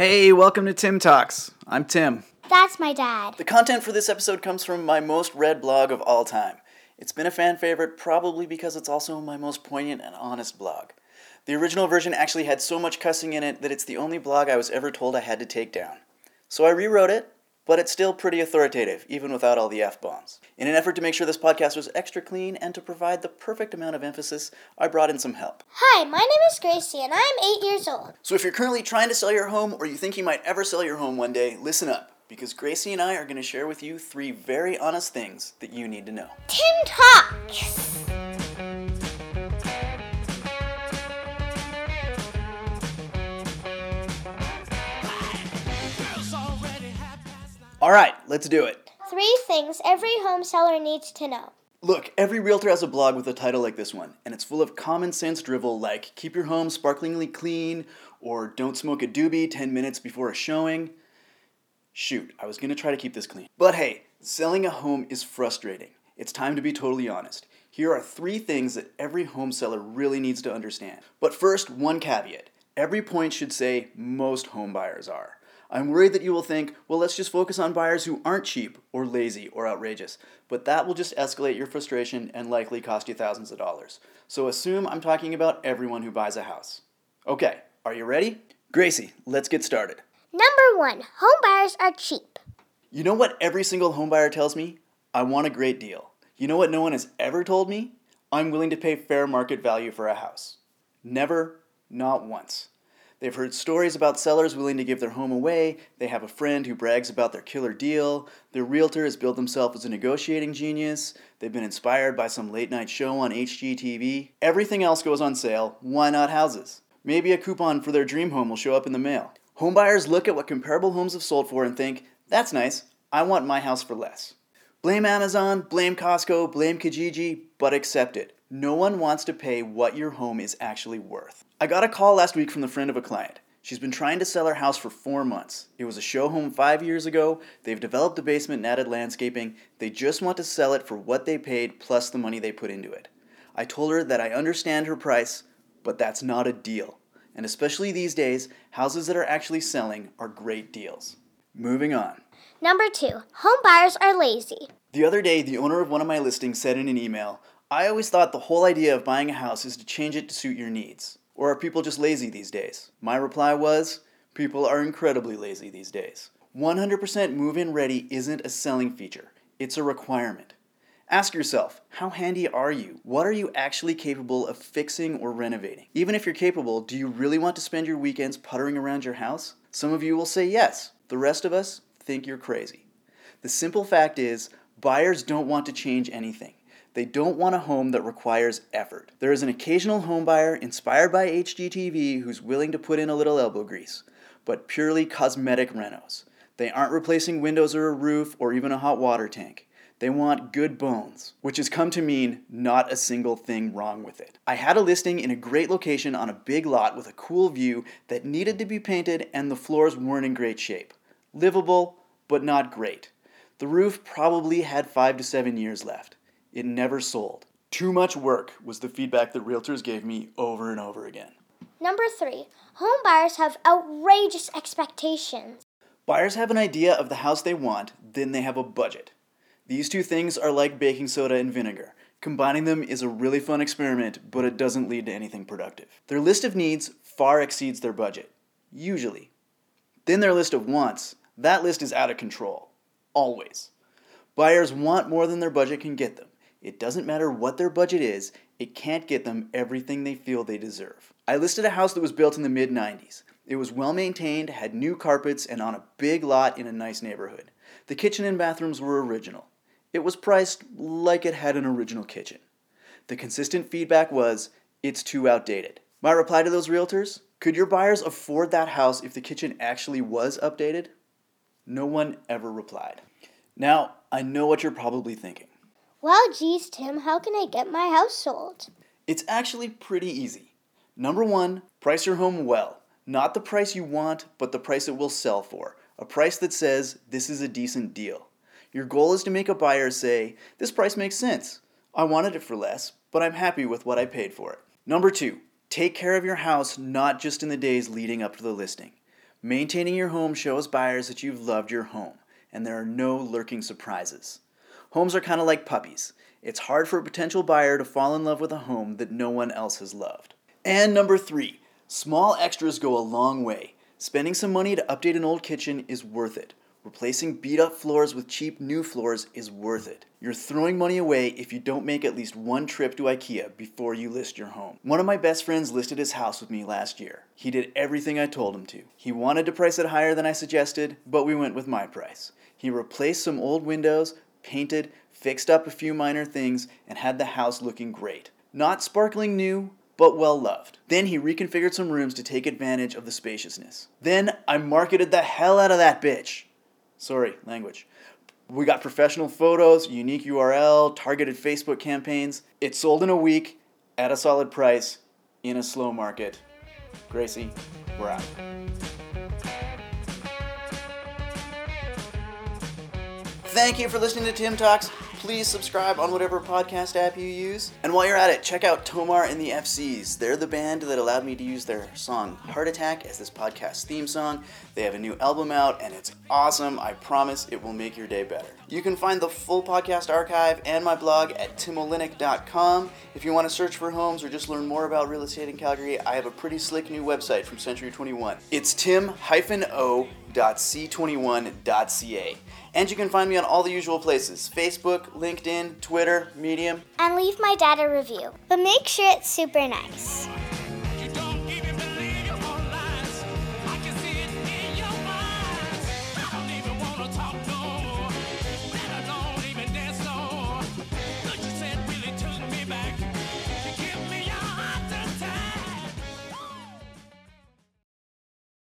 Hey, welcome to Tim Talks. I'm Tim. That's my dad. The content for this episode comes from my most read blog of all time. It's been a fan favorite probably because it's also my most poignant and honest blog. The original version actually had so much cussing in it that it's the only blog I was ever told I had to take down. So I rewrote it, but it's still pretty authoritative, even without all the F bombs. In an effort to make sure this podcast was extra clean and to provide the perfect amount of emphasis, I brought in some help. Hi, my name is Gracie and I'm eight years old. So if you're currently trying to sell your home or you think you might ever sell your home one day, listen up, because Gracie and I are going to share with you three very honest things that you need to know. Tim Talks. All right, let's do it. Three things every home seller needs to know. Look, every realtor has a blog with a title like this one, and it's full of common sense drivel like keep your home sparklingly clean or don't smoke a doobie 10 minutes before a showing. Shoot, I was gonna try to keep this clean. But hey, selling a home is frustrating. It's time to be totally honest. Here are three things that every home seller really needs to understand. But first, one caveat. Every point should say most home buyers are. I'm worried that you will think, well, let's just focus on buyers who aren't cheap or lazy or outrageous. But that will just escalate your frustration and likely cost you thousands of dollars. So assume I'm talking about everyone who buys a house. Okay, are you ready? Gracie, let's get started. Number one, home buyers are cheap. You know what every single home buyer tells me? I want a great deal. You know what no one has ever told me? I'm willing to pay fair market value for a house. Never, not once. They've heard stories about sellers willing to give their home away. They have a friend who brags about their killer deal. Their realtor has billed himself as a negotiating genius. They've been inspired by some late night show on HGTV. Everything else goes on sale. Why not houses? Maybe a coupon for their dream home will show up in the mail. Homebuyers look at what comparable homes have sold for and think, that's nice. I want my house for less. Blame Amazon, blame Costco, blame Kijiji, but accept it. No one wants to pay what your home is actually worth. I got a call last week from the friend of a client. She's been trying to sell her house for four months. It was a show home five years ago. They've developed a basement and added landscaping. They just want to sell it for what they paid plus the money they put into it. I told her that I understand her price, but that's not a deal. And especially these days, houses that are actually selling are great deals. Moving on. Number two, home buyers are lazy. The other day, the owner of one of my listings said in an email, I always thought the whole idea of buying a house is to change it to suit your needs. Or are people just lazy these days? My reply was people are incredibly lazy these days. 100% move in ready isn't a selling feature, it's a requirement. Ask yourself, how handy are you? What are you actually capable of fixing or renovating? Even if you're capable, do you really want to spend your weekends puttering around your house? Some of you will say yes, the rest of us think you're crazy. The simple fact is, buyers don't want to change anything. They don't want a home that requires effort. There is an occasional home buyer inspired by HGTV who's willing to put in a little elbow grease, but purely cosmetic renos. They aren't replacing windows or a roof or even a hot water tank. They want good bones, which has come to mean not a single thing wrong with it. I had a listing in a great location on a big lot with a cool view that needed to be painted and the floors weren't in great shape. Livable, but not great. The roof probably had five to seven years left. It never sold. Too much work was the feedback that realtors gave me over and over again. Number three, home buyers have outrageous expectations. Buyers have an idea of the house they want, then they have a budget. These two things are like baking soda and vinegar. Combining them is a really fun experiment, but it doesn't lead to anything productive. Their list of needs far exceeds their budget, usually. Then their list of wants, that list is out of control. Always. Buyers want more than their budget can get them. It doesn't matter what their budget is, it can't get them everything they feel they deserve. I listed a house that was built in the mid 90s. It was well maintained, had new carpets, and on a big lot in a nice neighborhood. The kitchen and bathrooms were original. It was priced like it had an original kitchen. The consistent feedback was, it's too outdated. My reply to those realtors could your buyers afford that house if the kitchen actually was updated? No one ever replied. Now, I know what you're probably thinking. Well, geez, Tim, how can I get my house sold? It's actually pretty easy. Number one, price your home well. Not the price you want, but the price it will sell for. A price that says, this is a decent deal. Your goal is to make a buyer say, this price makes sense. I wanted it for less, but I'm happy with what I paid for it. Number two, take care of your house not just in the days leading up to the listing. Maintaining your home shows buyers that you've loved your home, and there are no lurking surprises. Homes are kind of like puppies. It's hard for a potential buyer to fall in love with a home that no one else has loved. And number three, small extras go a long way. Spending some money to update an old kitchen is worth it. Replacing beat up floors with cheap new floors is worth it. You're throwing money away if you don't make at least one trip to IKEA before you list your home. One of my best friends listed his house with me last year. He did everything I told him to. He wanted to price it higher than I suggested, but we went with my price. He replaced some old windows, painted, fixed up a few minor things, and had the house looking great. Not sparkling new, but well loved. Then he reconfigured some rooms to take advantage of the spaciousness. Then I marketed the hell out of that bitch. Sorry, language. We got professional photos, unique URL, targeted Facebook campaigns. It sold in a week at a solid price in a slow market. Gracie, we're out. Thank you for listening to Tim Talks. Please subscribe on whatever podcast app you use. And while you're at it, check out Tomar and the FCs. They're the band that allowed me to use their song Heart Attack as this podcast theme song. They have a new album out and it's awesome. I promise it will make your day better. You can find the full podcast archive and my blog at timolinick.com. If you want to search for homes or just learn more about real estate in Calgary, I have a pretty slick new website from Century 21. It's tim-o.c21.ca. And you can find me on all the usual places Facebook, LinkedIn, Twitter, Medium. And leave my dad a review. But make sure it's super nice.